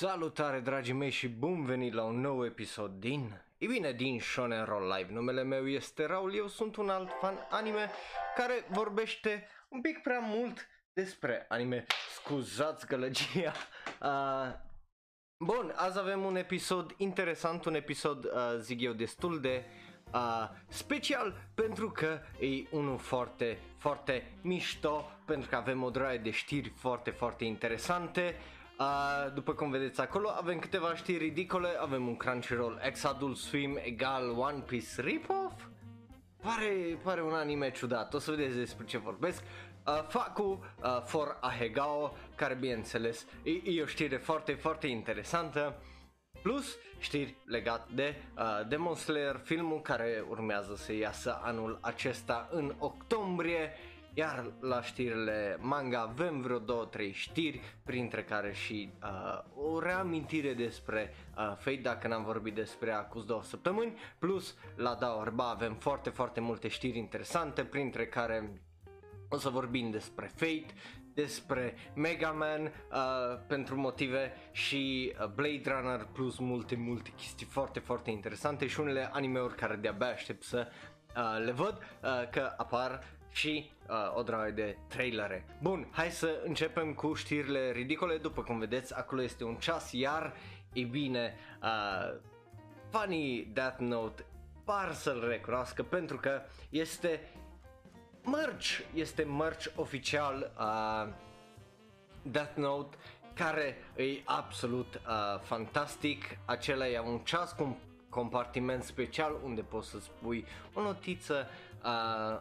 Salutare dragii mei și bun venit la un nou episod din, e bine, din Shonen Roll Live. Numele meu este Raul, eu sunt un alt fan anime care vorbește un pic prea mult despre anime. Scuzați gălăgia. Uh, bun, azi avem un episod interesant, un episod, uh, zic eu, destul de uh, special pentru că e unul foarte, foarte mișto, pentru că avem o draie de știri foarte, foarte interesante. Uh, după cum vedeți acolo, avem câteva știri ridicole, avem un Crunchyroll X Adult Swim egal One Piece rip-off? Pare, pare un anime ciudat, o să vedeți despre ce vorbesc. Uh, Facu uh, for Ahegao, care bineînțeles e, e o știre foarte, foarte interesantă. Plus știri legat de uh, Demon Slayer, filmul care urmează să iasă anul acesta în octombrie iar la știrile manga avem vreo două, trei știri, printre care și uh, o reamintire despre uh, Fate, dacă n-am vorbit despre acuz două săptămâni, plus la Daorba avem foarte, foarte multe știri interesante, printre care o să vorbim despre Fate, despre Mega Man uh, pentru motive și uh, Blade Runner plus multe, multe chestii foarte, foarte interesante și unele anime-uri care de-abia aștept să uh, le văd uh, că apar și uh, o draie de trailere. Bun, hai să începem cu știrile ridicole, după cum vedeți, acolo este un ceas, iar, e bine, uh, Funny Death Note par să-l recunoască pentru că este merch, este merch oficial uh, Death Note care e absolut uh, fantastic, acela e un ceas cu un compartiment special unde poți să spui o notiță uh,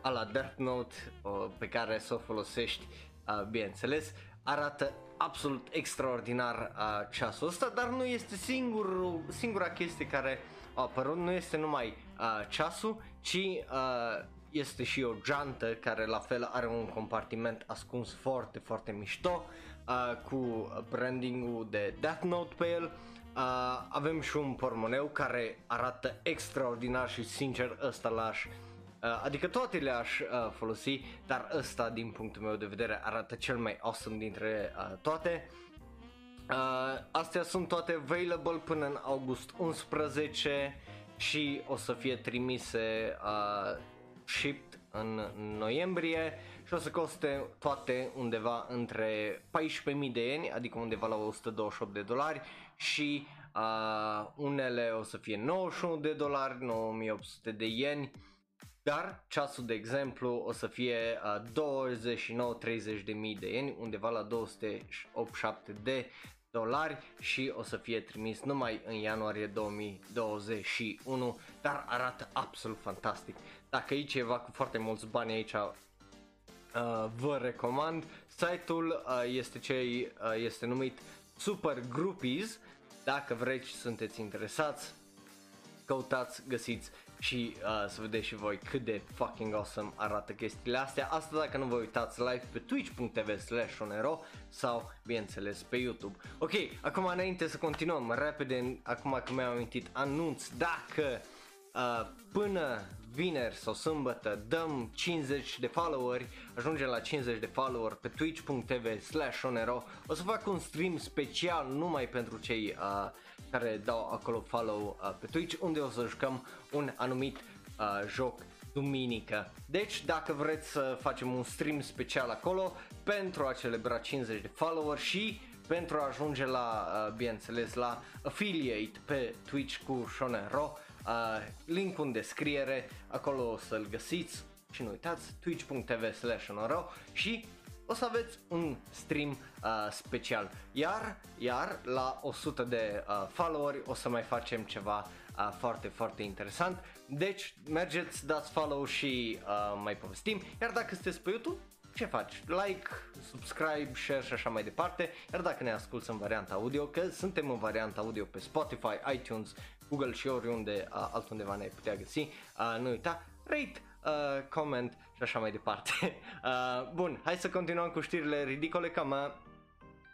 a la Death Note uh, pe care să o folosești, uh, bineînțeles, arată absolut extraordinar uh, ceasul ăsta, dar nu este singur, singura chestie care a apărut, nu este numai uh, ceasul, ci uh, este și o geantă care la fel are un compartiment ascuns foarte, foarte mișto uh, cu branding-ul de Death Note pe el. Uh, avem și un pormoneu care arată extraordinar și sincer ăsta l-aș Uh, adică toate le-aș uh, folosi, dar ăsta din punctul meu de vedere arată cel mai awesome dintre uh, toate. Uh, astea sunt toate available până în august 11 și o să fie trimise uh, shipped în noiembrie și o să coste toate undeva între 14.000 de ieni, adică undeva la 128 de dolari și uh, unele o să fie 91 de dolari, 9800 de ieni dar ceasul, de exemplu, o să fie uh, 29-30 de mii de ieni, undeva la 287 de dolari și o să fie trimis numai în ianuarie 2021, dar arată absolut fantastic. Dacă e ceva cu foarte mulți bani aici, uh, vă recomand. Site-ul uh, este, ce uh, este numit Super Groupies. Dacă vreți, sunteți interesați, căutați, găsiți și uh, să vedeți și voi cât de fucking awesome arată chestiile astea. Asta dacă nu vă uitați live pe twitch.tv slash onero sau bineînțeles pe YouTube. Ok, acum înainte să continuăm repede, acum că mi-am amintit, anunț dacă uh, până vineri sau sâmbătă dăm 50 de followeri, ajungem la 50 de followeri pe twitch.tv slash onero, o să fac un stream special numai pentru cei uh, care dau acolo follow uh, pe Twitch unde o să jucăm un anumit uh, joc duminică. Deci dacă vreți să facem un stream special acolo pentru a celebra 50 de follower și pentru a ajunge la, uh, bineînțeles, la affiliate pe Twitch cu Shonen Ro, uh, link în descriere, acolo o să-l găsiți și nu uitați, twitch.tv slash și o să aveți un stream uh, special. Iar, iar la 100 de uh, followeri o să mai facem ceva uh, foarte, foarte interesant. Deci mergeți, dați follow și uh, mai povestim. Iar dacă sunteți pe YouTube, ce faci? Like, subscribe, share și așa mai departe. Iar dacă ne asculti în varianta audio, că suntem în varianta audio pe Spotify, iTunes, Google și oriunde uh, altundeva ne putea găsi, uh, nu uita, rate, uh, comment și așa mai departe. Uh, bun, hai să continuăm cu știrile ridicole, că mai,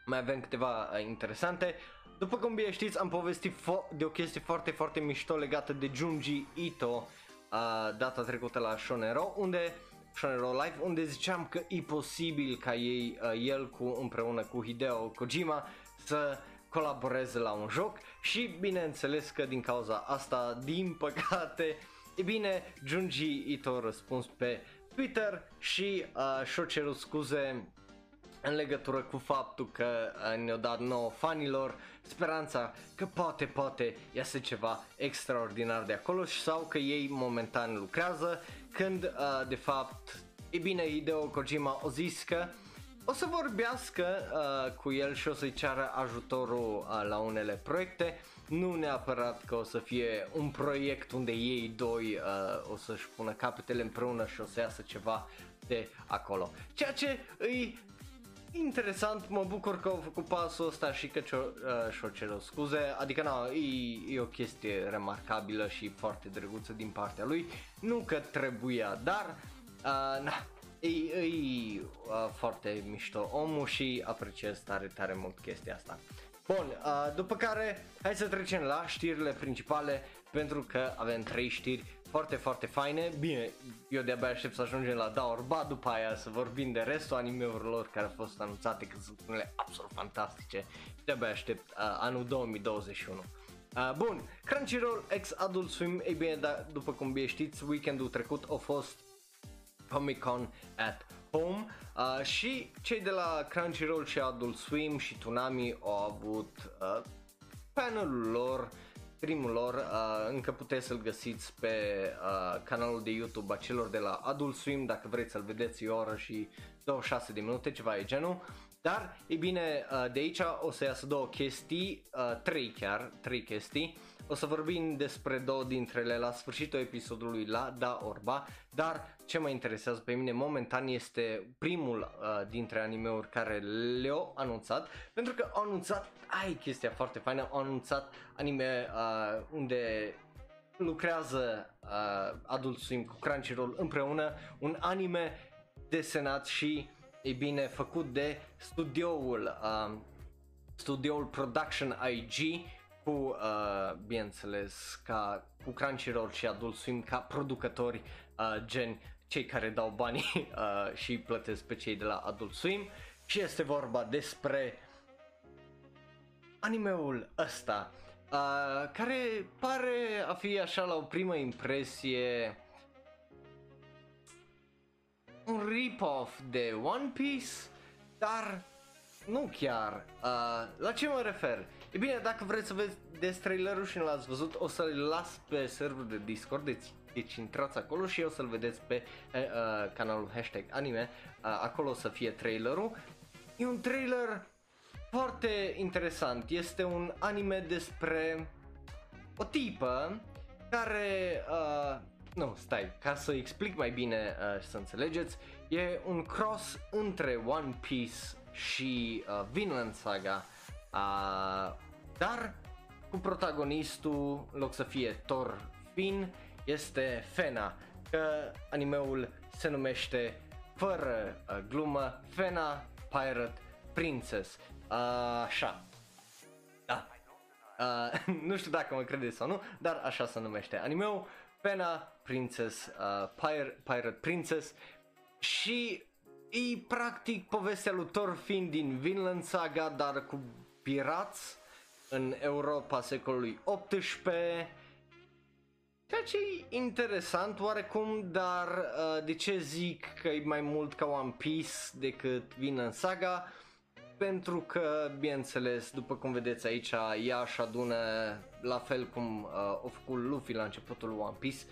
mai avem câteva uh, interesante. După cum bine știți, am povestit fo- de o chestie foarte, foarte mișto legată de Junji Ito uh, data trecută la Shonero, unde Shonero Live, unde ziceam că e posibil ca ei, uh, el cu, împreună cu Hideo Kojima să colaboreze la un joc și bineînțeles că din cauza asta, din păcate, e bine, Junji Ito a răspuns pe Twitter și uh, și-a cerut scuze în legătură cu faptul că uh, ne-au dat nouă fanilor speranța că poate, poate iasă ceva extraordinar de acolo sau că ei momentan lucrează când uh, de fapt, e bine, Hideo Kojima o zis că o să vorbească uh, cu el și o să-i ceară ajutorul uh, la unele proiecte, nu neapărat că o să fie un proiect unde ei doi uh, o să-și pună capetele împreună și o să iasă ceva de acolo. Ceea ce îi interesant, mă bucur că au făcut pasul ăsta și că uh, și-o cerut scuze, adică na, e, e o chestie remarcabilă și foarte drăguță din partea lui, nu că trebuia, dar uh, na, e, e uh, foarte mișto omul și apreciez tare, tare mult chestia asta. Bun, uh, după care hai să trecem la știrile principale pentru că avem trei știri foarte, foarte faine. Bine, eu de-abia aștept să ajungem la Daur, ba după aia să vorbim de restul animeurilor care au fost anunțate, că sunt unele absolut fantastice. De-abia aștept uh, anul 2021. Uh, bun, Crunchyroll X Adult Swim, ei bine, da, după cum bine știți, weekendul trecut a fost Comic Con at Home uh, și cei de la Crunchyroll și Adult Swim și Toonami au avut uh, panelul lor streamul lor, uh, încă puteți să-l găsiți pe uh, canalul de YouTube a celor de la Adult Swim, dacă vreți să-l vedeți, e o oră și 26 de minute, ceva e genul. Dar, e bine, uh, de aici o să iasă două chestii, uh, trei chiar, trei chestii. O să vorbim despre două dintre ele la sfârșitul episodului la Da Orba, dar ce mă interesează pe mine momentan este primul uh, dintre animeuri care le-au anunțat, pentru că au anunțat, ai chestia foarte faină, au anunțat anime uh, unde lucrează uh, Adult Swim cu Crunchyroll împreună, un anime desenat și, e bine, făcut de studioul, uh, studioul Production IG, cu, uh, bineînțeles, ca cu Crunchyroll și Adult Swim ca producători uh, gen cei care dau banii uh, și plătesc pe cei de la Adult Swim și este vorba despre animeul ăsta uh, care pare a fi așa la o primă impresie un rip-off de One Piece, dar nu chiar. Uh, la ce mă refer? E bine, dacă vreți să vedeți trailerul și nu l-ați văzut, o să-l las pe serverul de Discord, deci, deci intrați acolo și o să-l vedeți pe uh, uh, canalul hashtag anime, uh, acolo o să fie trailerul. E un trailer foarte interesant, este un anime despre o tipă care, uh, nu, stai, ca să explic mai bine uh, și să înțelegeți, e un cross între One Piece și uh, Vinland Saga, uh, dar cu protagonistul, în loc să fie Thor Finn, este Fena, că animeul se numește fără uh, glumă Fena Pirate Princess. Uh, așa. Da. Uh, nu știu dacă mă credeți sau nu, dar așa se numește animeul. Fena Princess, uh, Pirate, Pirate Princess și e practic povestea lui Thorfinn din Vinland Saga, dar cu pirați în Europa secolului XVIII. Ceea ce e interesant oarecum, dar uh, de ce zic că e mai mult ca One Piece decât Vinland Saga? Pentru că, bineînțeles, după cum vedeți aici, ea își adună, la fel cum uh, a făcut Luffy la începutul One Piece,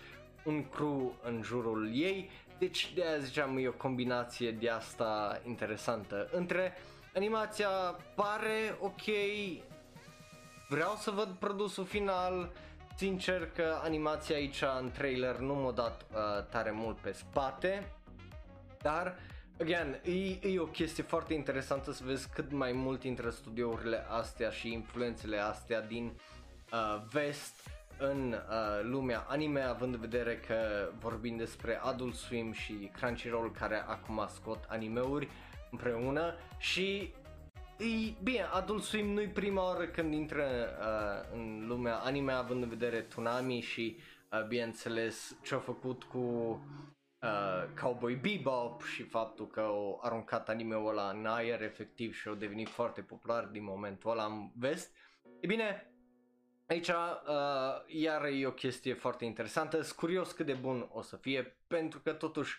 un crew în jurul ei deci de aia ziceam e o combinație de asta interesantă. Între animația pare ok, vreau să văd produsul final, sincer că animația aici în trailer nu m-a dat uh, tare mult pe spate, dar Again, e, e o chestie foarte interesantă să vezi cât mai mult intră studiourile astea și influențele astea din uh, vest în uh, lumea anime, având în vedere că vorbim despre Adult Swim și Crunchyroll care acum scot animeuri împreună și e, bine, Adult Swim nu-i prima oară când intră uh, în lumea anime având în vedere Tsunami și uh, bineînțeles ce a făcut cu uh, Cowboy Bebop și faptul că au aruncat anime-ul ăla în aer efectiv și au devenit foarte popular din momentul ăla în vest. E bine, aici uh, iar e o chestie foarte interesantă, sunt curios cât de bun o să fie pentru că totuși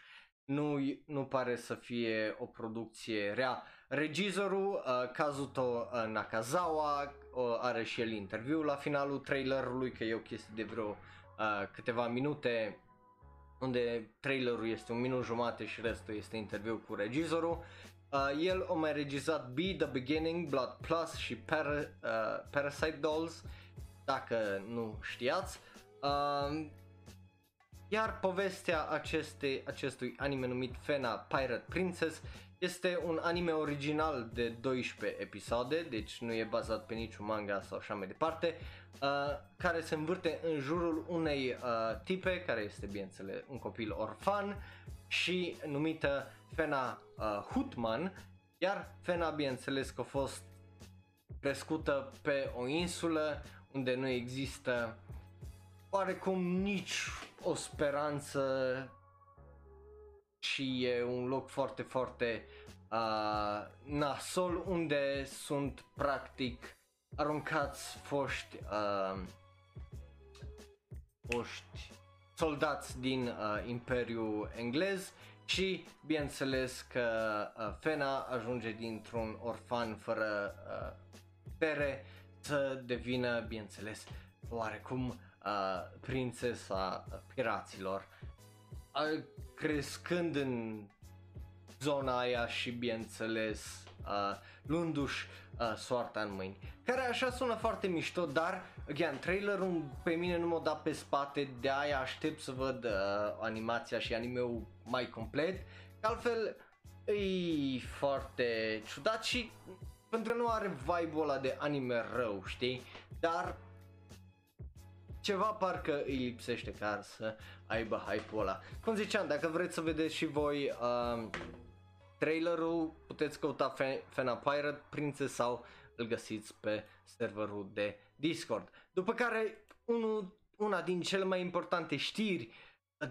nu, nu pare să fie o producție rea. Regizorul uh, Kazuto uh, Nakazawa uh, are și el interviu la finalul trailerului, că e o chestie de vreo uh, câteva minute unde trailerul este un minut jumate și restul este interviu cu regizorul. Uh, el a mai regizat Be The Beginning, Blood Plus și Par- uh, Parasite Dolls, dacă nu știați. Uh, iar povestea aceste, acestui anime numit Fena Pirate Princess este un anime original de 12 episoade, deci nu e bazat pe niciun manga sau așa mai departe, uh, care se învârte în jurul unei uh, tipe, care este bineînțeles un copil orfan și numită Fena uh, Hutman, iar Fena bineînțeles că a fost crescută pe o insulă unde nu există oarecum nici o speranță și e un loc foarte, foarte uh, nasol unde sunt practic aruncați foști uh, foști soldați din uh, Imperiul englez și bineînțeles că uh, Fena ajunge dintr-un orfan fără uh, pere să devină, bineînțeles, oarecum uh, prințesa piraților. Uh, crescând în zona aia și bineînțeles uh, luându-și uh, soarta în mâini. Care așa sună foarte mișto, dar, again, trailerul pe mine nu m-a dat pe spate, de aia aștept să văd uh, animația și animeul mai complet, că altfel e foarte ciudat și pentru că nu are vibe-ul ăla de anime rău, știi? Dar ceva parcă îi lipsește ca să aibă hype-ul ăla. Cum ziceam, dacă vreți să vedeți și voi uh, trailerul, puteți căuta Fena Pirate Princess sau îl găsiți pe serverul de Discord. După care unul, una din cele mai importante știri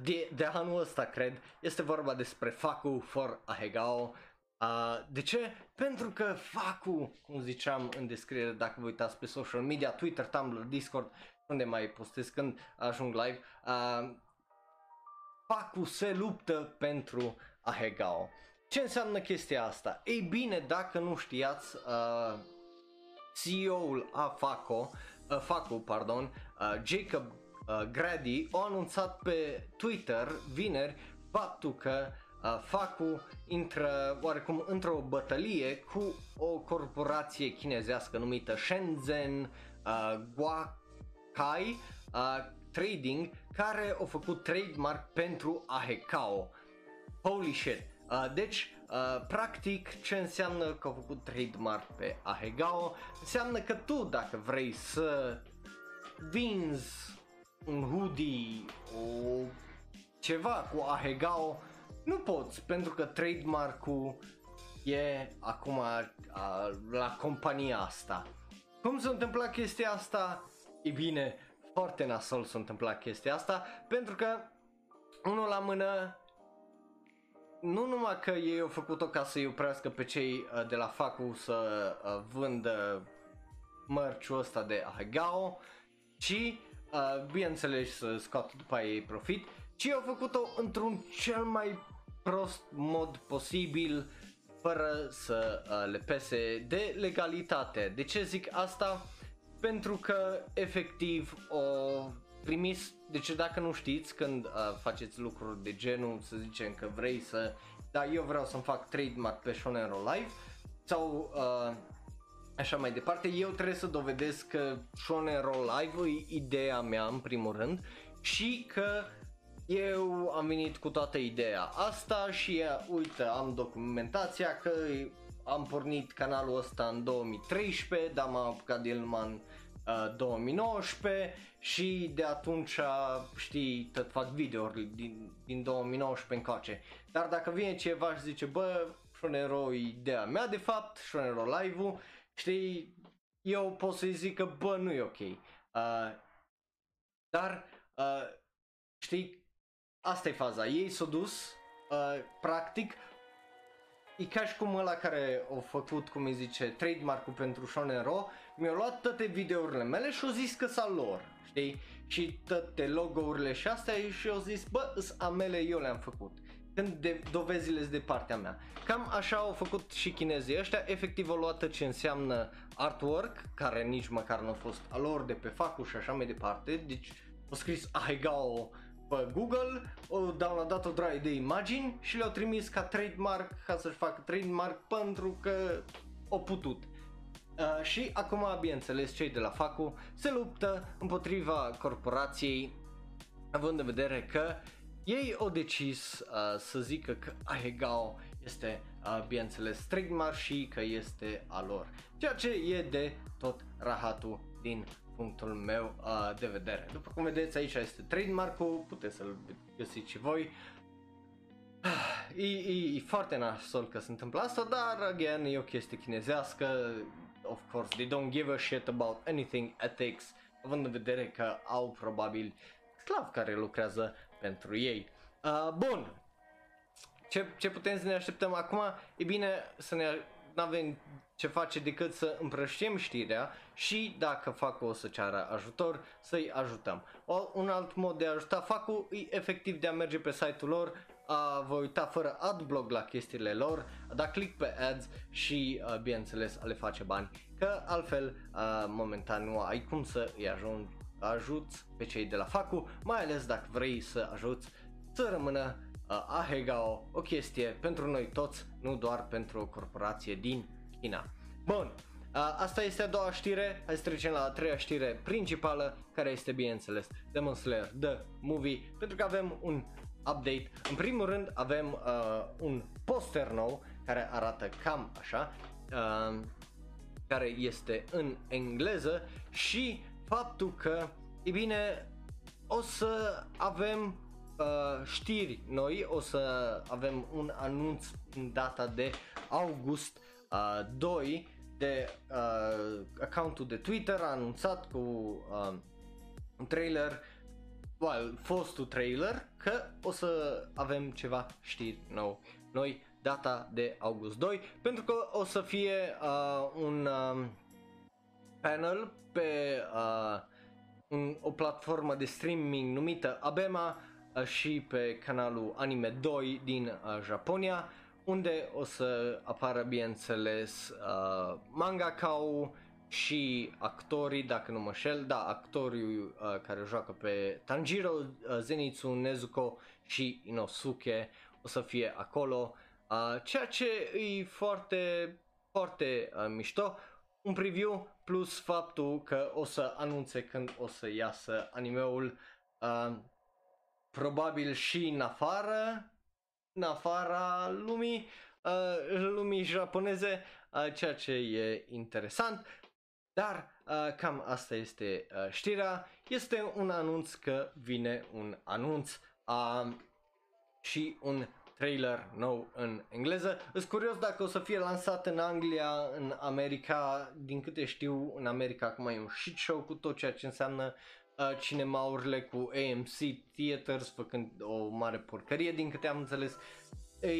de, de anul ăsta, cred, este vorba despre Faku for Ahegao. Uh, de ce? Pentru că Faku, cum ziceam în descriere, dacă vă uitați pe social media, Twitter, Tumblr, Discord, unde mai postez când ajung live, uh, Faku se luptă pentru Ahegao. Ce înseamnă chestia asta? Ei bine, dacă nu știați, uh, CEO-ul a Faco, uh, Facu, pardon, uh, Jacob uh, Grady a anunțat pe Twitter vineri faptul că uh, Facu intră oarecum într-o bătălie cu o corporație chinezească numită Shenzhen uh, Guakai uh, Trading care a făcut trademark pentru Ahekao. Holy shit! Uh, deci, uh, practic, ce înseamnă că au făcut trademark pe Ahegao? Înseamnă că tu, dacă vrei să vinzi un hoodie, o ceva cu Ahegao, nu poți, pentru că trademark-ul e acum uh, la compania asta. Cum s-a întâmplat chestia asta? E bine, foarte nasol s-a întâmplat chestia asta, pentru că unul la mână nu numai că ei au făcut-o ca să-i oprească pe cei uh, de la Facu să uh, vândă mărciul ăsta de Ahegao, ci, uh, bineînțeles, să scoată după aia ei profit, ci au făcut-o într-un cel mai prost mod posibil, fără să uh, le pese de legalitate. De ce zic asta? Pentru că, efectiv, o primis, deci dacă nu știți când uh, faceți lucruri de genul, să zicem că vrei să, da, eu vreau să-mi fac trademark pe Shonen Roll Live sau uh, așa mai departe, eu trebuie să dovedesc că Shonen Roll Live e ideea mea în primul rând și că eu am venit cu toată ideea asta și uite, am documentația că am pornit canalul ăsta în 2013, dar m-am apucat de el în uh, 2019 și de atunci, știi, tot fac videouri din, din 2019 încoace. Dar dacă vine ceva și zice, bă, Shonero ideea mea de fapt, Shonero live-ul, știi, eu pot să-i zic că, bă, nu e ok. Uh, dar, uh, știi, asta e faza, ei s-au dus, uh, practic, e ca și cum ăla care a făcut, cum îi zice, trademark-ul pentru Shonen Ro, mi-a luat toate videourile mele și au zis că s lor, știi? Și toate logo-urile și astea și au zis, bă, îs a mele, eu le-am făcut. Când de, dovezile de partea mea. Cam așa au făcut și chinezii ăștia, efectiv au luat ce înseamnă artwork, care nici măcar nu a fost a lor de pe facul și așa mai departe, deci au scris Ahegao pe Google, au downloadat o draie de imagini și le-au trimis ca trademark, ca să-și facă trademark pentru că au putut. Uh, și acum, bineînțeles, cei de la FACU se luptă împotriva corporației având în vedere că ei au decis uh, să zică că Ahegao este, uh, bineînțeles, trademark și că este a lor. Ceea ce e de tot rahatul din punctul meu uh, de vedere. După cum vedeți aici este trademark-ul, puteți să-l găsiți și voi. E, e, e foarte nasol că se întâmplă asta, dar again e o chestie chinezească. Of course, they don't give a shit about anything ethics, având în vedere că au probabil sclav care lucrează pentru ei. Uh, bun, ce, ce putem să ne așteptăm acum? E bine să ne avem ce face decât să împrăștiem știrea și dacă fac o să ceară ajutor, să-i ajutăm. O, un alt mod de a ajuta facul e efectiv de a merge pe site-ul lor, a vă uita fără adblock la chestiile lor, a da click pe ads și uh, bineînțeles a le face bani, că altfel uh, momentan nu ai cum să îi ajung, ajuți pe cei de la facu, mai ales dacă vrei să ajuți să rămână uh, Ahegao o chestie pentru noi toți, nu doar pentru o corporație din China. Bun, uh, asta este a doua știre, hai să trecem la a treia știre principală, care este bineînțeles Demon Slayer The Movie, pentru că avem un update. În primul rând avem uh, un poster nou care arată cam așa, uh, care este în engleză și faptul că, e bine, o să avem uh, știri noi, o să avem un anunț în data de august uh, 2 de uh, accountul de Twitter a anunțat cu uh, un trailer, well, fostul trailer, că o să avem ceva știri nou, noi data de august 2, pentru că o să fie uh, un uh, panel pe uh, un, o platformă de streaming numită Abema uh, și pe canalul Anime 2 din uh, Japonia unde o să apară bineînțeles uh, mangakau și actorii, dacă nu mă șel, da, actorii uh, care joacă pe Tanjiro, uh, Zenitsu, Nezuko și Inosuke o să fie acolo, uh, ceea ce e foarte, foarte uh, mișto. Un preview plus faptul că o să anunțe când o să iasă animeul uh, probabil și în afară în afara lumii, uh, lumii japoneze, uh, ceea ce e interesant. Dar uh, cam asta este uh, știrea. Este un anunț că vine un anunț uh, și un trailer nou în engleză. Sunt curios dacă o să fie lansat în Anglia, în America, din câte știu, în America acum e un shit show cu tot ceea ce înseamnă uh, cinemaurile cu AMC Theaters făcând o mare porcărie din câte am înțeles. E,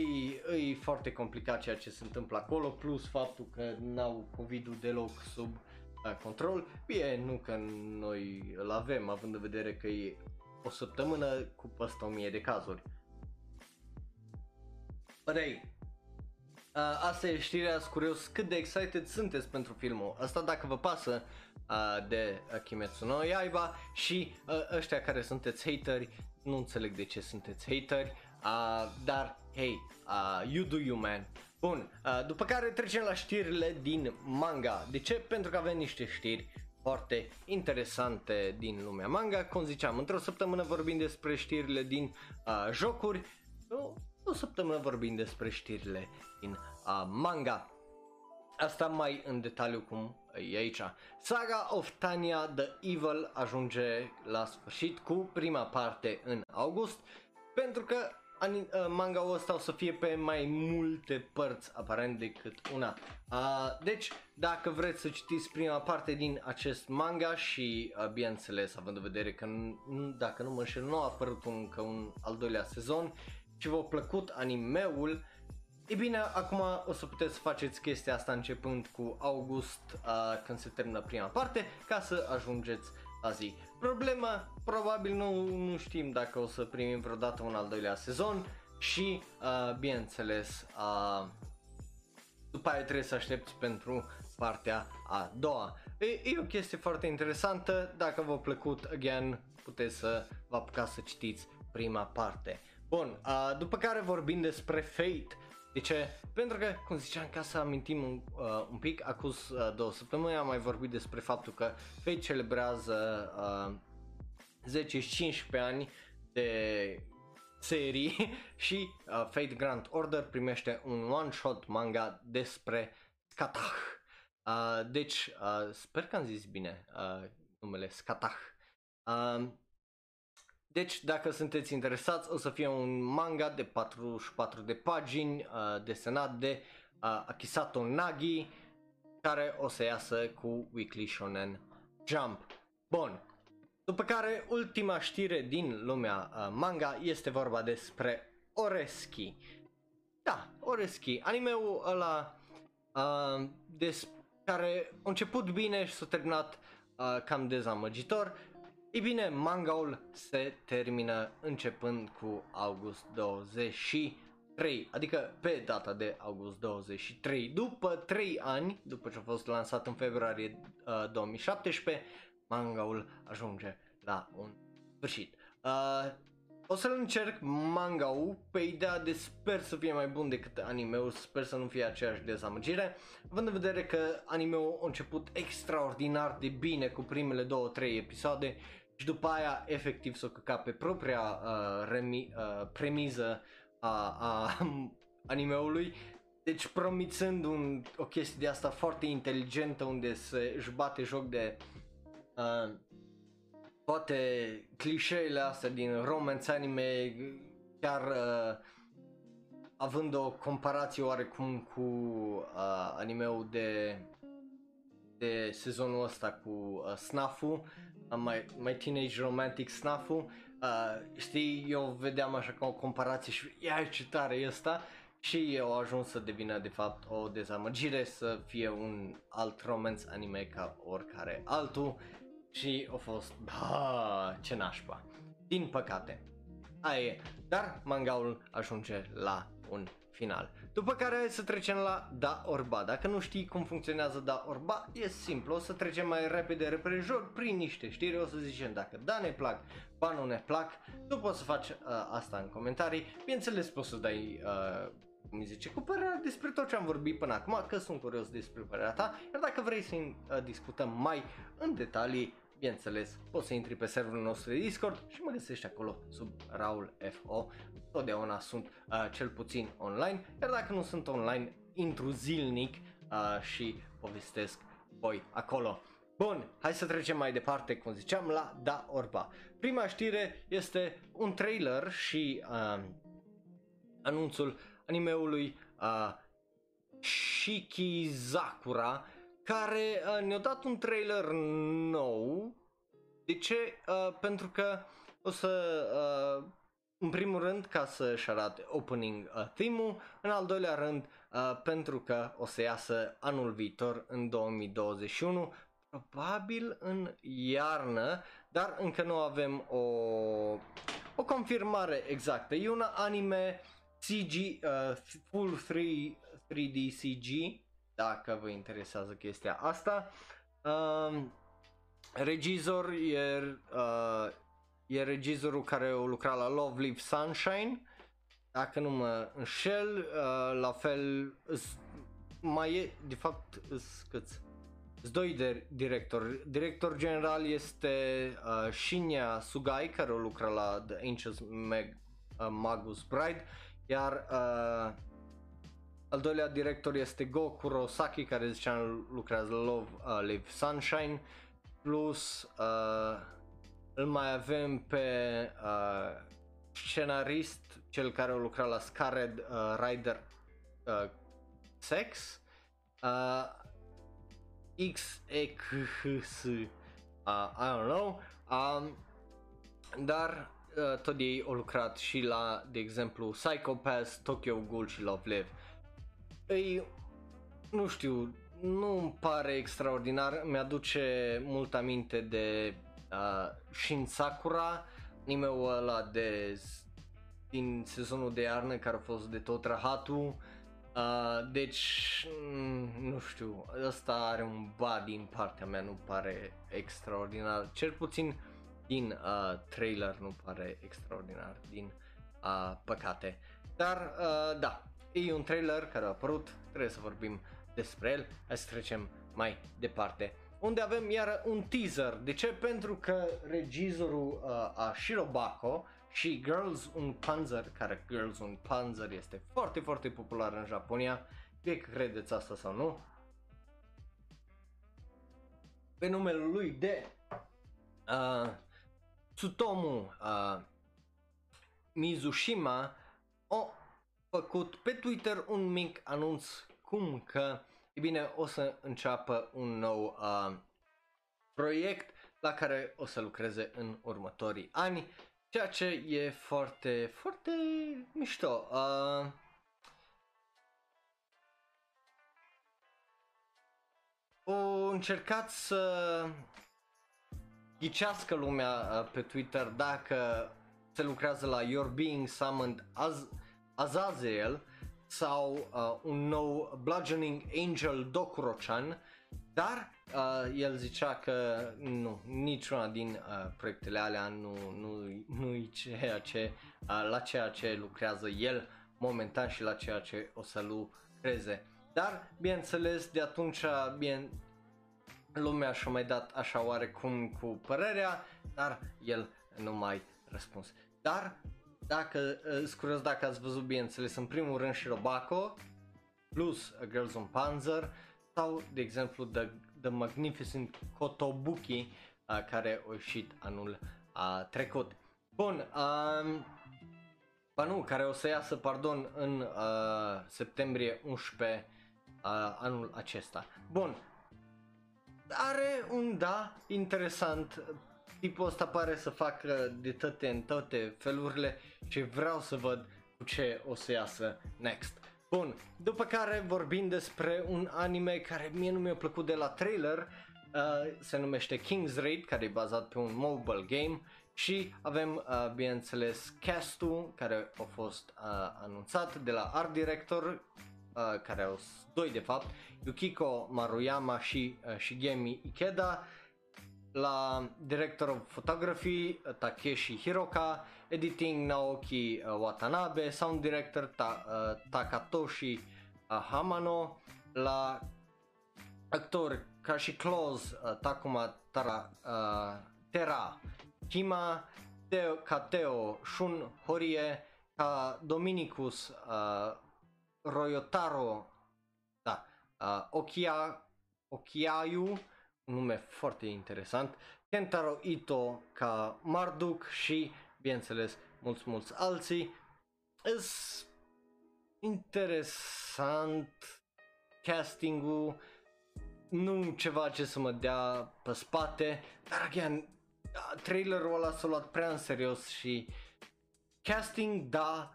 e foarte complicat ceea ce se întâmplă acolo, plus faptul că n-au COVID-ul deloc sub uh, control. Bine, nu că noi îl avem, având în vedere că e o săptămână cu peste 1000 de cazuri. But hey, uh, asta e știrea, curios cât de excited sunteți pentru filmul. Asta dacă vă pasă uh, de uh, Kimetsu no Yaiba și uh, ăștia care sunteți hateri, nu înțeleg de ce sunteți hateri, uh, dar hey, uh, you do you man. Bun, uh, după care trecem la știrile din manga. De ce? Pentru că avem niște știri foarte interesante din lumea manga. Cum ziceam, într-o săptămână vorbim despre știrile din uh, jocuri, o, o săptămână vorbim despre știrile din uh, manga. Asta mai în detaliu cum e aici. Saga of Tanya The Evil ajunge la sfârșit cu prima parte în august pentru că ani- uh, manga-ul ăsta o să fie pe mai multe părți aparent decât una. Uh, deci, dacă vreți să citiți prima parte din acest manga și, uh, bineînțeles, având în vedere că, n- dacă nu mă înșel, nu a apărut încă un al doilea sezon și v-a plăcut animeul, E bine, acum o să puteți să faceți chestia asta începând cu august, uh, când se termină prima parte, ca să ajungeți la zi. Problema, probabil nu, nu știm dacă o să primim vreodată un al doilea sezon și, uh, bineînțeles, uh, după aia trebuie să aștepți pentru partea a doua. E, e o chestie foarte interesantă, dacă v-a plăcut, again, puteți să vă apucați să citiți prima parte. Bun, uh, după care vorbim despre Fate, de ce? Pentru că, cum ziceam, ca să amintim un, uh, un pic, acum uh, două săptămâni am mai vorbit despre faptul că Fate celebrează uh, 10-15 ani de serii și uh, Fate Grand Order primește un one-shot manga despre Skatach. Uh, deci, uh, sper că am zis bine uh, numele Skatach. Uh, deci, dacă sunteți interesați, o să fie un manga de 44 de pagini, uh, desenat de uh, Akisato Nagi, care o să iasă cu Weekly Shonen Jump. Bun. După care, ultima știre din lumea uh, manga este vorba despre Oreski. Da, Oreski, animeul ăla uh, des, care a început bine și s-a terminat uh, cam dezamăgitor ei bine, mangaul se termină începând cu august 23, adică pe data de august 23. După 3 ani, după ce a fost lansat în februarie uh, 2017, mangaul ajunge la un sfârșit. Uh, o să-l încerc manga-ul pe ideea de sper să fie mai bun decât anime-ul, sper să nu fie aceeași dezamăgire, având în vedere că anime-ul a început extraordinar de bine cu primele 2-3 episoade și după aia efectiv s-o căca pe propria uh, remi, uh, premiză a, a animeului. Deci promițând un, o chestie de asta foarte inteligentă unde se își bate joc de uh, toate clișeele astea din romance anime chiar uh, având o comparație oarecum cu uh, animeul de de sezonul ăsta cu uh, Snafu My, My Teenage Romantic snuff uh, știi, eu vedeam așa ca o comparație și ia ce tare e ăsta. Și eu au ajuns să devină de fapt o dezamăgire să fie un alt romance anime ca oricare altul. Și a fost, ba, ce nașpa, din păcate. Aia e, dar mangaul ajunge la un final. După care hai să trecem la da orba. Dacă nu știi cum funcționează da orba, e simplu. O să trecem mai repede reprejur prin niște știri. O să zicem dacă da ne plac, ba nu ne plac. Tu poți să faci uh, asta în comentarii. Bineînțeles poți să dai uh, cum zice, cu părerea despre tot ce am vorbit până acum, că sunt curios despre părerea ta, iar dacă vrei să uh, discutăm mai în detalii, bineînțeles, poți să intri pe serverul nostru de Discord și mă găsești acolo sub Raul FO. Totdeauna sunt uh, cel puțin online, iar dacă nu sunt online, intru zilnic uh, și povestesc voi acolo. Bun, hai să trecem mai departe, cum ziceam, la Da Orba. Prima știre este un trailer și uh, anunțul animeului uh, Shikizakura, care uh, ne-a dat un trailer nou. De ce? Uh, pentru că o să, uh, în primul rând, ca să-și arate opening uh, theme-ul, în al doilea rând, uh, pentru că o să iasă anul viitor, în 2021, probabil în iarnă, dar încă nu avem o, o confirmare exactă. E un anime CG, uh, full 3, 3D CG, dacă vă interesează chestia asta. Uh, regizor e, uh, e regizorul care a lucrat la Love Live Sunshine, dacă nu mă înșel, uh, la fel mai e, de fapt, câți? Sunt doi de director. Director general este uh, Shinya Sugai, care a lucrat la The Ancients Mag- uh, Magus Bride, iar uh, al doilea director este Go Kurosaki, care ziceam lucrează la Love uh, Live Sunshine, plus uh, îl mai avem pe uh, scenarist cel care a lucrat la Scarred uh, Rider uh, Sex, uh, XEKHS, uh, I don't know, um, dar uh, tot ei au lucrat și la, de exemplu, Psychopath, Tokyo Ghoul și Love Live. Ei, nu știu, nu îmi pare extraordinar, mi-aduce mult aminte de uh, Shin Sakura, anime-ul ăla de din sezonul de iarnă care a fost de tot rahatul. Uh, deci, mm, nu știu, ăsta are un ba din partea mea, nu pare extraordinar. Cel puțin din uh, trailer nu pare extraordinar, din uh, păcate. Dar, uh, da, e un trailer care a apărut, trebuie să vorbim despre el, hai să trecem mai departe. Unde avem iar un teaser. De ce? Pentru că regizorul uh, a Shirobako și Girls un Panzer, care Girls un Panzer este foarte, foarte popular în Japonia, fie că credeți asta sau nu, pe numele lui de uh, Tsutomu uh, Mizushima a făcut pe Twitter un mic anunț cum că e bine o să înceapă un nou uh, proiect la care o să lucreze în următorii ani Ceea ce e foarte, foarte mișto. Uh, o încercat să ghicească lumea uh, pe Twitter dacă se lucrează la Your Being Summoned Az- Azazel sau uh, un nou Bludgeoning Angel Dokuro-chan, dar uh, el zicea că nu, niciuna din uh, proiectele alea nu, nu, nu e ceea ce, uh, la ceea ce lucrează el momentan și la ceea ce o să lucreze. Dar, bineînțeles, de atunci, bine, lumea și-a mai dat așa oarecum cu părerea, dar el nu mai răspuns. Dar, dacă, uh, curios dacă ați văzut, bineînțeles, în primul rând și Robaco, plus A Girls on Panzer, sau, de exemplu, The, The Magnificent Kotobuki, uh, care a ieșit anul uh, trecut. Bun, um, ba nu, care o să iasă, pardon, în uh, septembrie 11 uh, anul acesta. Bun, are un da interesant, tipul ăsta pare să facă de toate în toate felurile și vreau să văd cu ce o să iasă next. Bun, după care vorbim despre un anime care mie nu mi-a plăcut de la trailer, uh, se numește King's Raid, care e bazat pe un mobile game și avem, uh, bineînțeles, castul care a fost uh, anunțat de la art director, uh, care au doi de fapt, Yukiko Maruyama și uh, Shigemi Ikeda, la director of photography Takeshi Hiroka, editing Naoki uh, Watanabe, sound director Ta- uh, Takatoshi uh, Hamano, la actor ca și Close uh, Takuma Tara, uh, Tera Kima, Teo, Kateo Shun Horie, ca Dominicus uh, Royotaro, da, uh, Okia, Okiayu, un nume foarte interesant, Kentaro Ito ca Marduk și, bineînțeles, mulți, mulți alții. Is interesant castingul, nu ceva ce să mă dea pe spate, dar again, trailerul ăla s-a luat prea în serios și casting, da,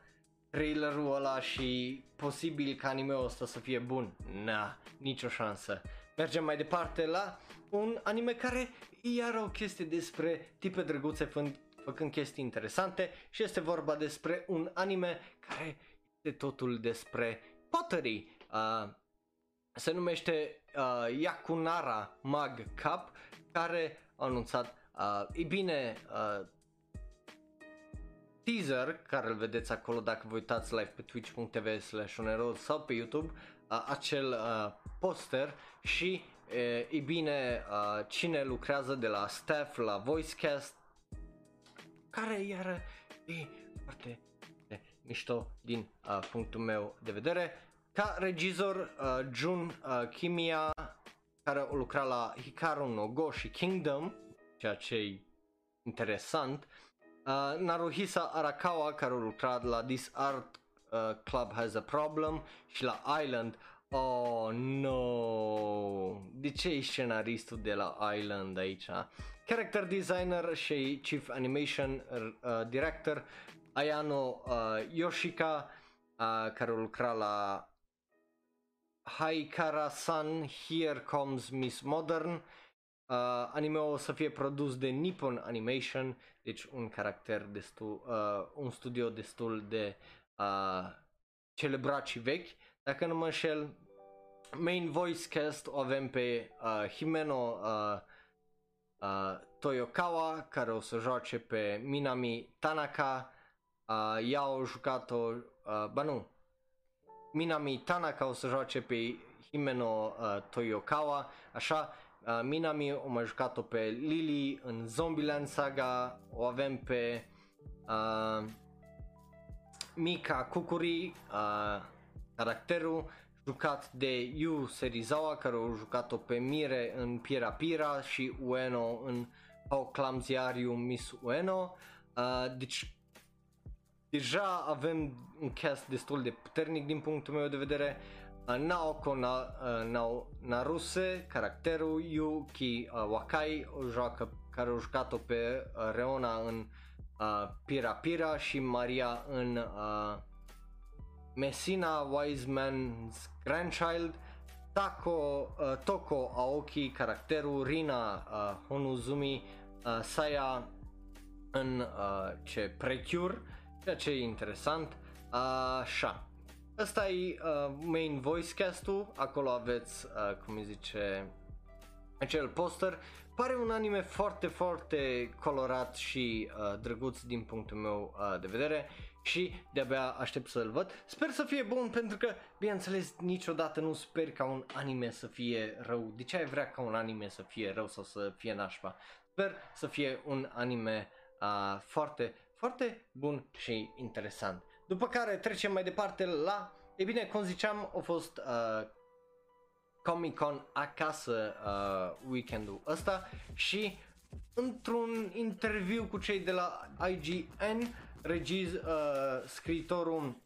trailerul ăla și posibil ca anime-ul ăsta să fie bun. Na, nicio șansă. Mergem mai departe la un anime care e iar o chestie despre tipe drăguțe fând, făcând chestii interesante și este vorba despre un anime care este totul despre pottery. Uh, se numește uh, Yakunara Mag Cup care a anunțat, uh, e bine, uh, teaser care îl vedeți acolo dacă vă uitați live pe twitch.tv slash sau pe YouTube, uh, acel uh, poster și E, e bine, uh, cine lucrează de la staff la voicecast, care iar e foarte e, mișto din uh, punctul meu de vedere. Ca regizor, uh, Jun uh, Kimiya, care a lucrat la Hikaru no Go și Kingdom, ceea ce e interesant, Uh, Naruhisa Arakawa, care a lucrat la This Art uh, Club Has a Problem și la Island. Oh, no! De ce e scenaristul de la Island aici? Character designer și chief animation uh, director Ayano uh, Yoshika, uh, care a lucrat la Haikara-san Here Comes Miss Modern. Uh, anime o să fie produs de Nippon Animation, deci un caracter destul, uh, un studio destul de uh, celebrat și vechi. Dacă nu mă înșel, main voice cast o avem pe uh, Himeno uh, uh, Toyokawa, care o să joace pe Minami Tanaka. Uh, ea a jucat-o, uh, ba nu, Minami Tanaka o să joace pe Himeno uh, Toyokawa, așa, uh, Minami o mai jucat-o pe Lily în Zombieland Saga, o avem pe uh, Mika Kukuri, uh, caracterul jucat de Yu Serizawa, care a jucat-o pe Mire în Pira Pira și Ueno în How Clumsy Are You Miss Ueno. Uh, deci deja avem un cast destul de puternic din punctul meu de vedere. Uh, Naoko Na, uh, Na, Naruse, caracterul, Yuki uh, Wakai, o joacă, care a jucat-o pe uh, Reona în uh, Pira Pira și Maria în uh, Messina Wise Man's Grandchild, Tako, uh, Toko Aoki, caracterul, Rina uh, Honuzumi, uh, Saya în uh, ce Precure, ceea ce e interesant. Așa. Asta e uh, main voice cast-ul, acolo aveți, uh, cum îi zice, acel poster. Pare un anime foarte, foarte colorat și uh, drăguț din punctul meu uh, de vedere și de-abia aștept să-l văd. Sper să fie bun pentru că, bineînțeles, niciodată nu sper ca un anime să fie rău. De ce ai vrea ca un anime să fie rău sau să fie nașpa? Sper să fie un anime uh, foarte, foarte bun și interesant. După care trecem mai departe la, e bine, cum ziceam, a fost uh, Comic Con acasă uh, weekendul ăsta și într-un interviu cu cei de la IGN, regiz, uh, scriitorul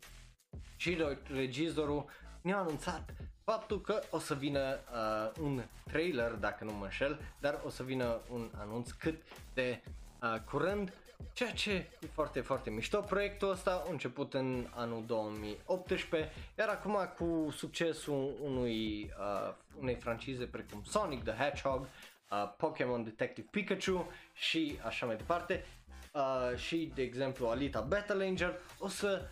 și regizorul ne-a anunțat faptul că o să vină uh, un trailer, dacă nu mă înșel, dar o să vină un anunț cât de uh, curând Ceea ce e foarte, foarte mișto. Proiectul ăsta a început în anul 2018, iar acum cu succesul unui, uh, unei francize precum Sonic the Hedgehog, uh, Pokémon Detective Pikachu și așa mai departe, uh, și de exemplu Alita Battle Angel, o să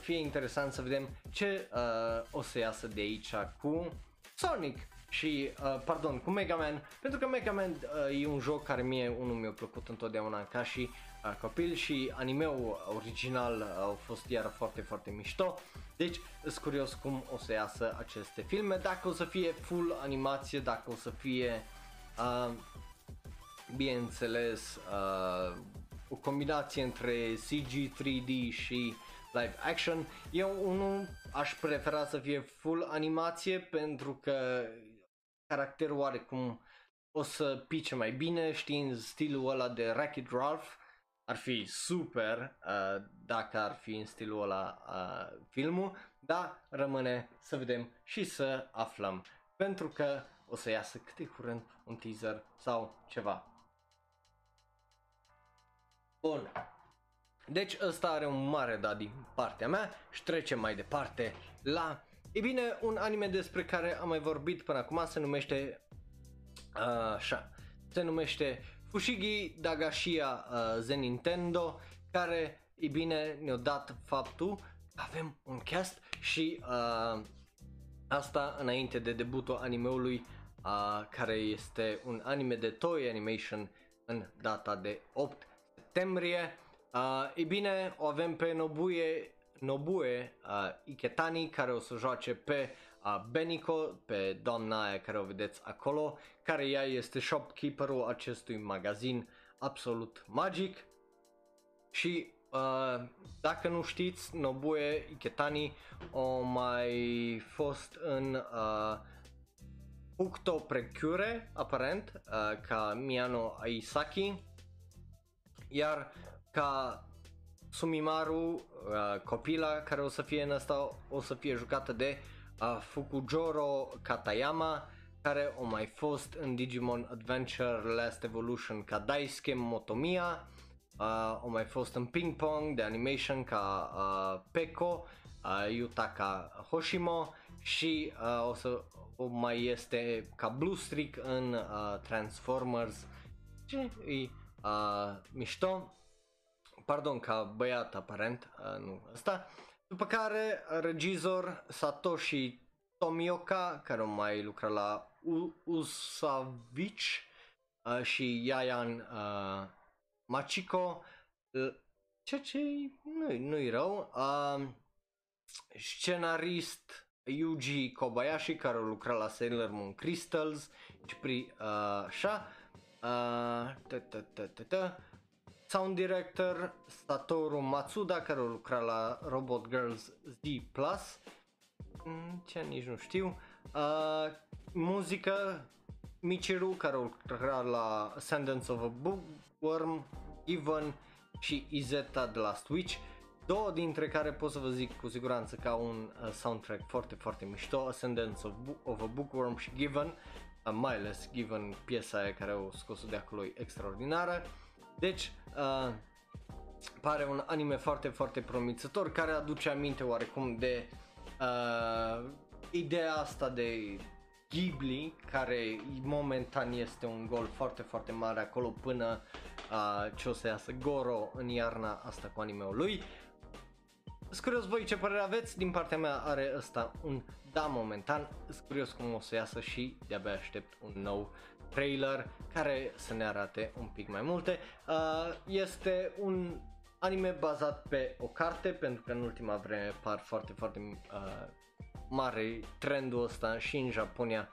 fie interesant să vedem ce uh, o să iasă de aici cu Sonic și, uh, pardon, cu Mega Man, pentru că Mega Man uh, e un joc care mie unul mi-a plăcut întotdeauna ca și uh, copil și animeul original au fost iar foarte, foarte mișto. Deci, sunt curios cum o să iasă aceste filme, dacă o să fie full animație, dacă o să fie, uh, bineînțeles, uh, o combinație între CG, 3D și live action. Eu unul aș prefera să fie full animație pentru că caracterul oarecum o să pice mai bine știind stilul ăla de Wreck-It Ralph ar fi super uh, dacă ar fi în stilul ăla uh, filmul, dar rămâne să vedem și să aflăm pentru că o să iasă cât de curând un teaser sau ceva. Bun. Deci ăsta are un mare da din partea mea și trecem mai departe la E bine, un anime despre care am mai vorbit până acum se numește uh, așa, se numește Fushigi Dagashia uh, Zen Nintendo, care, e bine, ne-a dat faptul că avem un cast și uh, asta înainte de debutul animeului uh, care este un anime de Toy Animation în data de 8 septembrie. Uh, e bine, o avem pe Nobuye Nobue uh, Iketani care o să joace pe uh, Beniko, pe doamna aia care o vedeți acolo, care ea este shopkeeperul acestui magazin absolut magic. Și uh, dacă nu știți, Nobue Iketani o mai fost în uh, Ukto Precure, aparent, uh, ca Miyano Aisaki, iar ca Sumimaru, uh, copila care o să fie în asta, o să fie jucată de uh, Fukujoro Katayama, care o mai fost în Digimon Adventure Last Evolution ca Daisuke Motomiya, uh, o mai fost în Ping Pong de animation ca uh, Peko, uh, Yutaka Hoshimo și uh, o să o mai este ca Blue Streak în uh, Transformers. Ce? E uh, mișto. Pardon, ca băiat aparent, uh, nu ăsta. După care regizor Satoshi Tomioka, care mai lucra la U- Usavici uh, și Yayan uh, Machiko, uh, ceea ce nu, nu-i rău. Uh, scenarist Yuji Kobayashi, care a lucrat la Sailor Moon Crystals, și pri, uh, așa. Uh, sound director Satoru Matsuda care a lucrat la Robot Girls Z+, mm, ce nici nu știu, uh, muzică Michiru care a lucrat la Ascendance of a Bookworm, Given și Izetta de la Switch, două dintre care pot să vă zic cu siguranță ca un uh, soundtrack foarte, foarte mișto, Ascendance of, Bo- of a Bookworm și Given, uh, mai ales Given piesa aia care au scos-o de acolo e extraordinară. Deci, uh, pare un anime foarte, foarte promițător care aduce aminte oarecum de uh, ideea asta de Ghibli, care momentan este un gol foarte, foarte mare acolo până uh, ce o să iasă Goro în iarna asta cu animeul lui. Sunt curios voi ce părere aveți, din partea mea are ăsta un da momentan, sunt curios cum o să iasă și de-abia aștept un nou trailer care să ne arate un pic mai multe. Uh, este un anime bazat pe o carte pentru că în ultima vreme par foarte foarte uh, mare trendul ăsta și în Japonia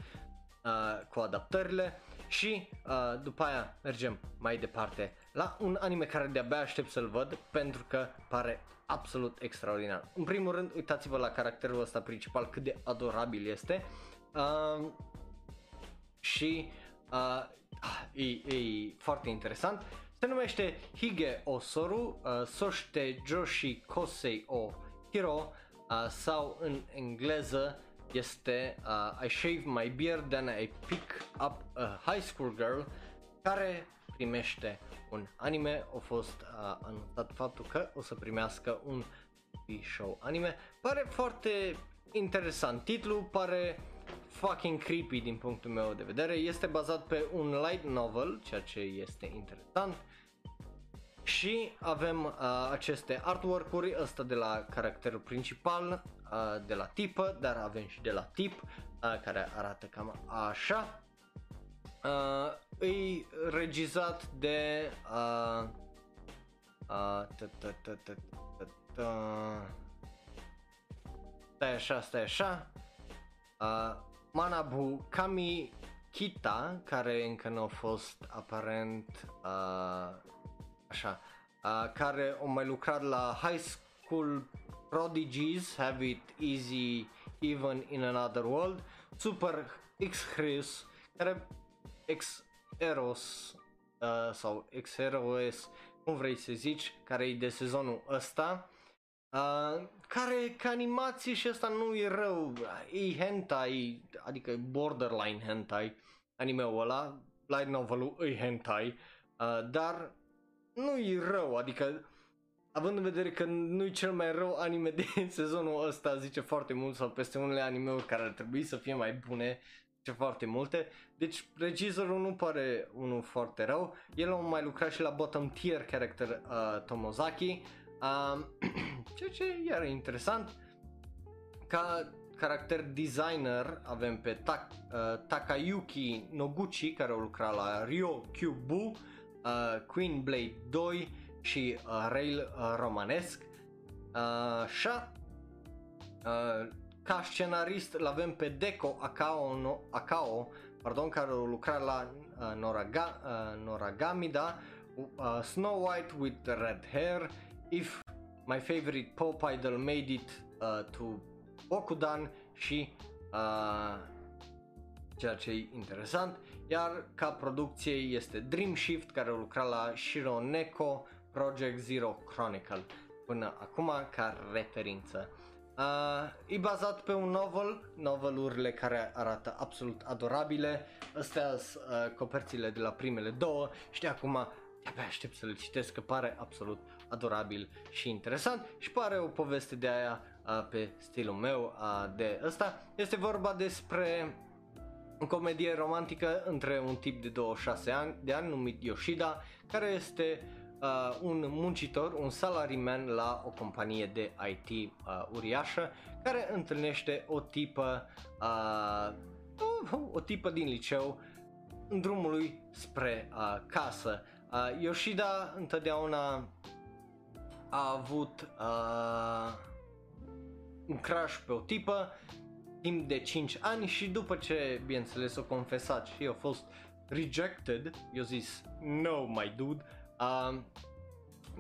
uh, cu adaptările și uh, după aia mergem mai departe la un anime care de-abia aștept să-l văd pentru că pare absolut extraordinar. În primul rând, uitați-vă la caracterul ăsta principal cât de adorabil este uh, și uh, e, e foarte interesant. Se numește Hige Osoru, uh, Soshite Joshi Kosei o Hiro uh, sau în engleză este uh, I shave my beard then I pick up a high school girl care primește un anime. A fost uh, anunțat faptul că o să primească un show anime. Pare foarte interesant. Titlul pare fucking creepy din punctul meu de vedere. Este bazat pe un light novel, ceea ce este interesant. Și avem uh, aceste artwork-uri, ăsta de la caracterul principal, uh, de la tipă, dar avem și de la tip, uh, care arată cam așa. Uh, e regizat de uh, uh, stai așa, stai așa, uh, Manabu Kami Kita, care încă nu a fost aparent uh, așa, uh, care a mai lucrat la High School Prodigies, Have It Easy Even in Another World, Super X-Heroes, care X-Heroes uh, sau X-Heroes, cum vrei să zici, care e de sezonul ăsta Uh, care ca animație și asta nu e rău, e hentai, adică borderline hentai, animeul ăla, light novel-ul e hentai, uh, dar nu e rău, adică având în vedere că nu e cel mai rău anime de sezonul ăsta, zice foarte mult, sau peste unele animeuri care ar trebui să fie mai bune, zice foarte multe, deci regizorul nu pare unul foarte rău, el a mai lucrat și la bottom tier character uh, Tomozaki, Uh, ceea ce iar e interesant. Ca caracter designer avem pe Ta- uh, Takayuki Noguchi care a lucrat la Ryo Kyubu, uh, Queen Blade 2 și uh, Rail uh, Romanesque. Uh, așa, uh, ca scenarist îl avem pe Deco Akao, no, Akao pardon, care a lucrat la uh, Noraga, uh, Noragamida, uh, Snow White with red hair If My Favorite Pop Idol Made It uh, to Bokudan și uh, ceea ce e interesant, iar ca producție este Dream Shift care a lucrat la Shironeko Project Zero Chronicle până acum ca referință. Uh, e bazat pe un novel, novelurile care arată absolut adorabile, astea sunt uh, coperțile de la primele două și de acum abia aștept să le citesc că pare absolut adorabil și interesant și pare o poveste de aia uh, pe stilul meu uh, de ăsta. Este vorba despre o comedie romantică între un tip de 26 ani, de ani numit Yoshida, care este uh, un muncitor, un salaryman la o companie de IT uh, uriașă, care întâlnește o tipă, uh, o tipă din liceu în drumul lui spre uh, casă. Uh, Yoshida întotdeauna a avut uh, un crush pe o tipă timp de 5 ani și după ce, bineînțeles, o confesat și a fost rejected, eu zis, no, my dude, uh,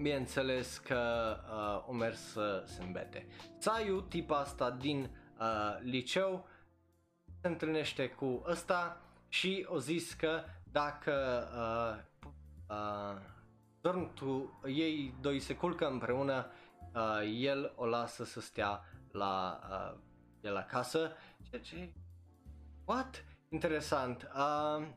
bineînțeles că uh, o mers să se îmbete. Tsaiu, tipa asta din uh, liceu, se întâlnește cu ăsta și o zis că dacă uh, uh, dorm tu, ei doi se culcă împreună, uh, el o lasă să stea la, uh, de la casă, ceea ce... What? Interesant. Uh,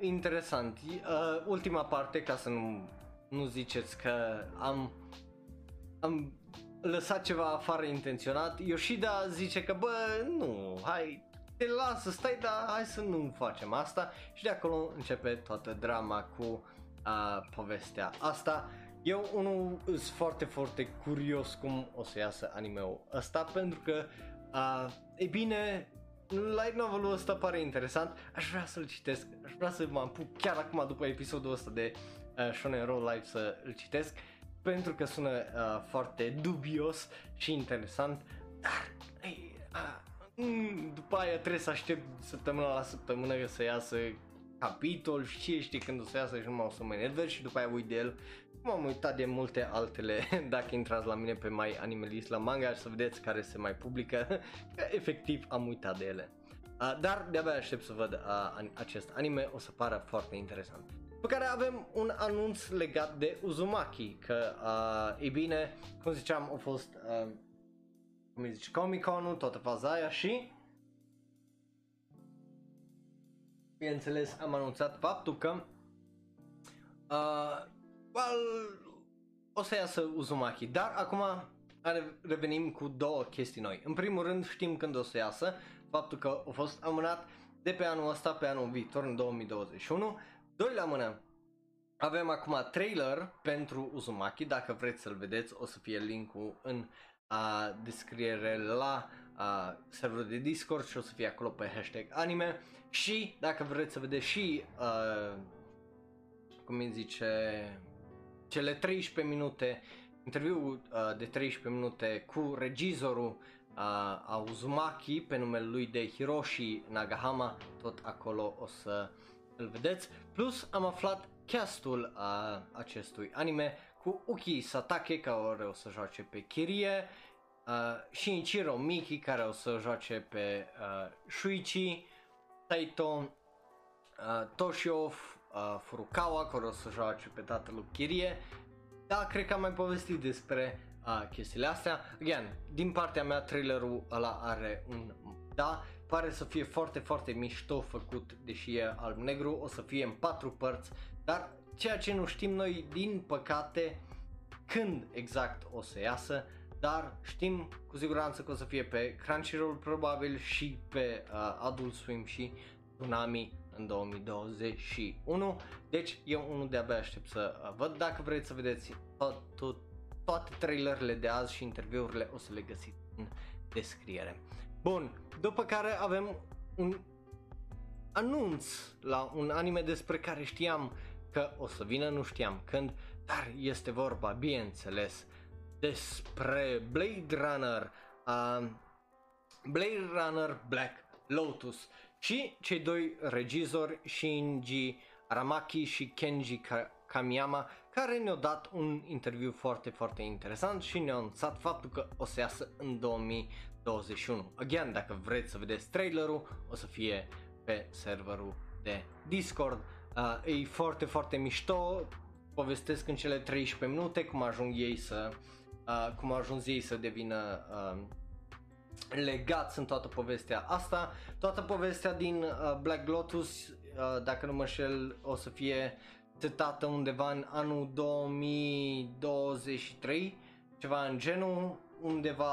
E interesant. Uh, ultima parte, ca să nu, nu ziceți că am, am lăsat ceva afară intenționat, Yoshida zice că bă, nu, hai, te lasă, stai, dar hai să nu facem asta. Și de acolo începe toată drama cu uh, povestea asta. Eu unul sunt foarte, foarte curios cum o să iasă anime-ul ăsta pentru că, uh, e bine, light novelul ăsta pare interesant, aș vrea să-l citesc, aș vrea să mă apuc chiar acum după episodul ăsta de uh, Shonen Roll Live să-l citesc pentru că sună uh, foarte dubios și interesant, dar ei, uh, mm, după aia trebuie să aștept săptămâna la săptămână să iasă capitol și cine știe când o să iasă și nu o să mă enervez și după aia uit de el. M-am uitat de multe altele, dacă intrați la mine pe mai Animalist la manga să vedeți care se mai publică, că efectiv am uitat de ele. Uh, dar de-abia aștept să văd uh, acest anime, o să pară foarte interesant. Pe care avem un anunț legat de Uzumaki, că uh, e bine, cum ziceam, a fost, uh, cum zice, Comic-Con-ul, toată faza aia și bineînțeles am anunțat faptul că uh, well, o să iasă Uzumaki, dar acum revenim cu două chestii noi. În primul rând știm când o să iasă, faptul că a fost amânat de pe anul ăsta pe anul viitor, în 2021. Doi la mână, avem acum trailer pentru Uzumaki, dacă vreți să-l vedeți, o să fie linkul în a, descriere la a, serverul de Discord și o să fie acolo pe hashtag anime și dacă vreți să vedeți și a, cum îi zice cele 13 minute interviu uh, de 13 minute cu regizorul uh, a Uzumaki pe numele lui de Hiroshi Nagahama, tot acolo o să îl vedeți. Plus am aflat castul uh, acestui anime cu Uki Satake care o să joace pe Kirie, uh, Shinichiro Miki care o să joace pe uh, Shuichi, Taito, uh, Toshio uh, Furukawa care o să joace pe tatăl Kirie. Da, cred că am mai povestit despre uh, chestiile astea. Again, din partea mea trailerul ăla are un da, pare să fie foarte, foarte mișto făcut, deși e alb-negru, o să fie în patru părți, dar ceea ce nu știm noi, din păcate, când exact o să iasă, dar știm cu siguranță că o să fie pe Crunchyroll probabil și pe uh, Adult Swim și Tsunami în 2021. Deci eu unul de-abia aștept să uh, văd. Dacă vreți să vedeți tot, tot, toate trailerele de azi și interviurile o să le găsiți în descriere. Bun, după care avem un anunț la un anime despre care știam că o să vină, nu știam când, dar este vorba, bineînțeles, despre Blade Runner, uh, Blade Runner Black Lotus și cei doi regizori, Shinji Aramaki și Kenji Kamiyama, care ne-au dat un interviu foarte, foarte interesant și ne-au anunțat faptul că o să iasă în 2021. Again, dacă vreți să vedeți trailerul, o să fie pe serverul de Discord Uh, e foarte, foarte mișto, povestesc în cele 13 minute cum ajung ei să, uh, cum ajuns ei să devină uh, legați în toată povestea asta. Toată povestea din uh, Black Lotus, uh, dacă nu mă șel, o să fie setată undeva în anul 2023, ceva în genul, undeva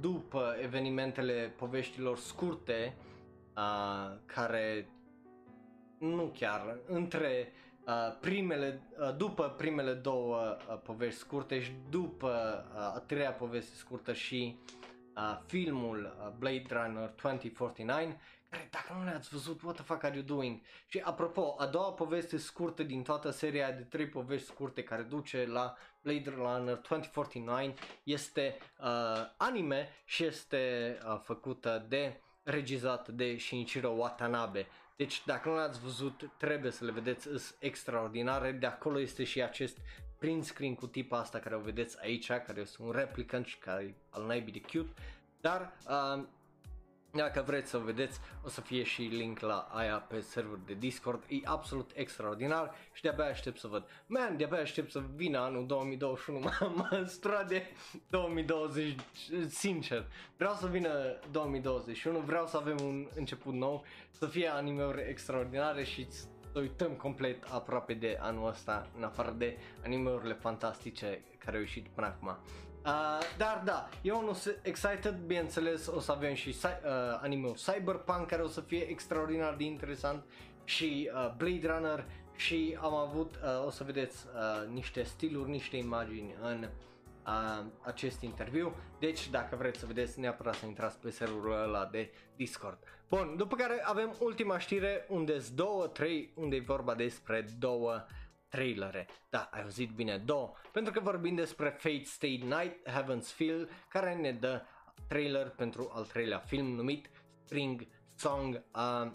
după evenimentele poveștilor scurte, uh, care nu chiar, între uh, primele, uh, după primele două uh, povești scurte și după uh, a treia poveste scurtă și uh, filmul uh, Blade Runner 2049, care dacă nu le-ați văzut, what the fuck are you doing? Și apropo, a doua poveste scurtă din toată seria de trei povești scurte care duce la Blade Runner 2049 este uh, anime și este uh, făcută de regizat de Shinichiro Watanabe. Deci dacă nu l-ați văzut, trebuie să le vedeți, sunt extraordinare. De acolo este și acest print screen cu tipa asta care o vedeți aici, care este un replicant și care e al naibii de cute. Dar uh, dacă vreți să vedeți, o să fie și link la aia pe server de Discord. E absolut extraordinar și de-abia aștept să văd. Man, de-abia aștept să vină anul 2021. M-am de 2020, sincer. Vreau să vină 2021, vreau să avem un început nou, să fie anime-uri extraordinare și să uităm complet aproape de anul ăsta, în afară de animeurile fantastice care au ieșit până acum. Uh, dar da, eu nu sunt excited, bineînțeles o să avem și uh, anime Cyberpunk care o să fie extraordinar de interesant și uh, Blade Runner și am avut, uh, o să vedeți uh, niște stiluri, niște imagini în uh, acest interviu, deci dacă vreți să vedeți neapărat să intrați pe serverul ăla de Discord. Bun, după care avem ultima știre unde sunt două, trei, unde e vorba despre două uh, trailere. Da, ai auzit bine, două. Pentru că vorbim despre Fate Stay Night, Heaven's Feel, care ne dă trailer pentru al treilea film numit Spring Song. Uh,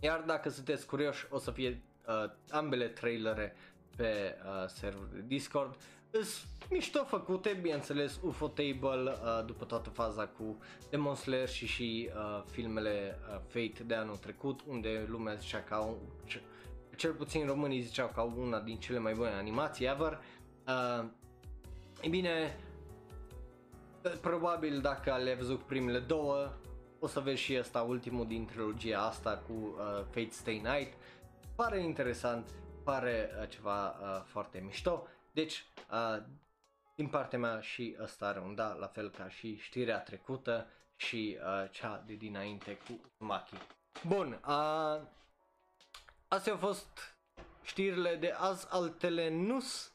iar dacă sunteți curioși, o să fie uh, ambele trailere pe uh, server de Discord. Sunt mișto făcute, bineînțeles, UFO Table uh, după toată faza cu Demon Slayer și și uh, filmele uh, Fate de anul trecut, unde lumea zicea că au cel puțin românii ziceau că au una din cele mai bune animații ever. Uh, e bine, probabil dacă le-ai văzut primele două, o să vezi și asta ultimul din trilogia asta cu uh, Fate Stay Night. Pare interesant, pare uh, ceva uh, foarte mișto. Deci, uh, din partea mea și ăsta are un da, la fel ca și știrea trecută și uh, cea de dinainte cu Maki. Bun, uh, Astea au fost știrile de azi, altele nus.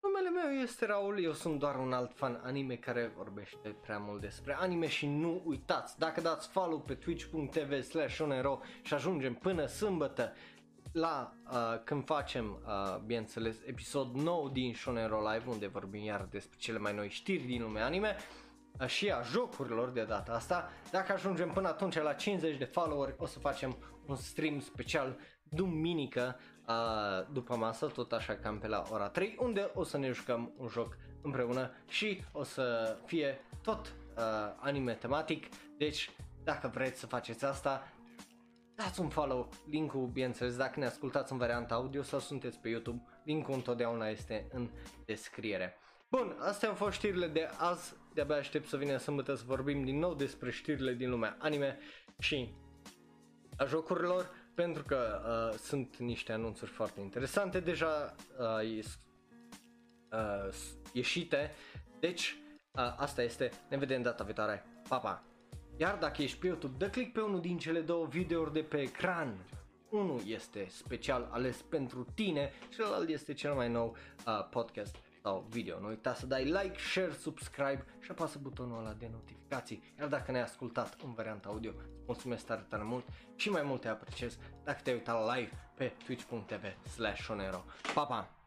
Numele meu este Raul, eu sunt doar un alt fan anime care vorbește prea mult despre anime și nu uitați, dacă dați follow pe twitch.tv slash și ajungem până sâmbătă la uh, când facem, uh, bineînțeles, episod nou din Shonero Live unde vorbim iar despre cele mai noi știri din lumea anime, uh, și a jocurilor de data asta. Dacă ajungem până atunci la 50 de followeri, o să facem un stream special duminică uh, după masă, tot așa cam pe la ora 3, unde o să ne jucăm un joc împreună și o să fie tot uh, anime tematic, deci dacă vreți să faceți asta, dați un follow, linkul bineînțeles dacă ne ascultați în varianta audio sau sunteți pe YouTube, linkul întotdeauna este în descriere. Bun, astea au fost știrile de azi, de-abia aștept să vină sâmbătă să vorbim din nou despre știrile din lumea anime și a jocurilor pentru că uh, sunt niște anunțuri foarte interesante deja uh, ies, uh, ieșite. Deci, uh, asta este. Ne vedem data viitoare. Pa, pa! Iar dacă ești pe YouTube, dă click pe unul din cele două videouri de pe ecran. Unul este special ales pentru tine, celălalt este cel mai nou uh, podcast sau video. Nu uita să dai like, share, subscribe și apasă butonul ăla de notificații. Iar dacă ne-ai ascultat în varianta audio, mulțumesc tare, tare mult și mai mult te apreciez dacă te-ai uitat live pe twitch.tv slash Pa, pa!